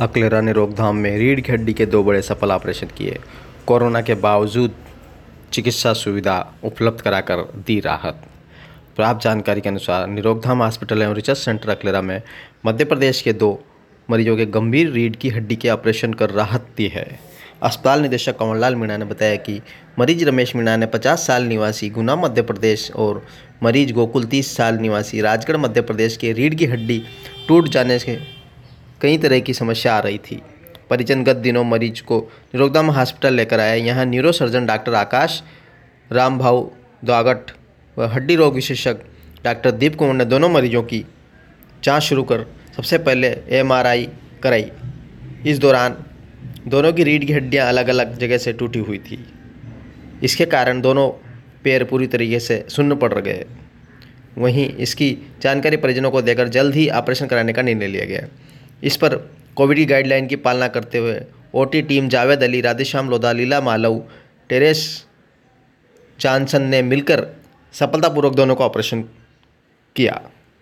अकलेरा ने रोकथाम में रीढ़ की हड्डी के दो बड़े सफल ऑपरेशन किए। कोरोना के बावजूद चिकित्सा सुविधा उपलब्ध कराकर दी राहत। प्राप्त जानकारी के अनुसार निरोगधाम हॉस्पिटल एवं रिसर्च सेंटर अकलेरा में मध्य प्रदेश के दो मरीजों के गंभीर रीढ़ की हड्डी के ऑपरेशन कर राहत दी है। अस्पताल निदेशक कंवरलाल मीणा ने बताया कि मरीज़ रमेश मीणा ने 50 साल निवासी गुना मध्य प्रदेश और मरीज़ गोकुल 30 साल निवासी राजगढ़ मध्य प्रदेश के रीढ़ की हड्डी टूट जाने से कई तरह की समस्या आ रही थी। परिजन गत दिनों मरीज़ को निरोगदाम हॉस्पिटल लेकर आए यहाँ neuro surgeon doctor Akash Ram Bhau Dwagat व हड्डी रोग विशेषज्ञ डॉक्टर दीप कुमार ने दोनों मरीजों की जाँच शुरू कर सबसे पहले एमआरआई कराई। इस दौरान दोनों की रीढ़ की हड्डियाँ अलग अलग जगह से टूटी हुई थी। इसके कारण दोनों पैर पूरी तरीके से सुन्न पड़ गए वहीं इसकी जानकारी परिजनों को देकर जल्द ही ऑपरेशन कराने का निर्णय लिया गया। इस पर कोविड की गाइडलाइन की पालना करते हुए ओटी टीम जावेद अली, राधेश्याम लोधा लीला मालव, टेरेस चांसन ने मिलकर सफलतापूर्वक दोनों का ऑपरेशन किया।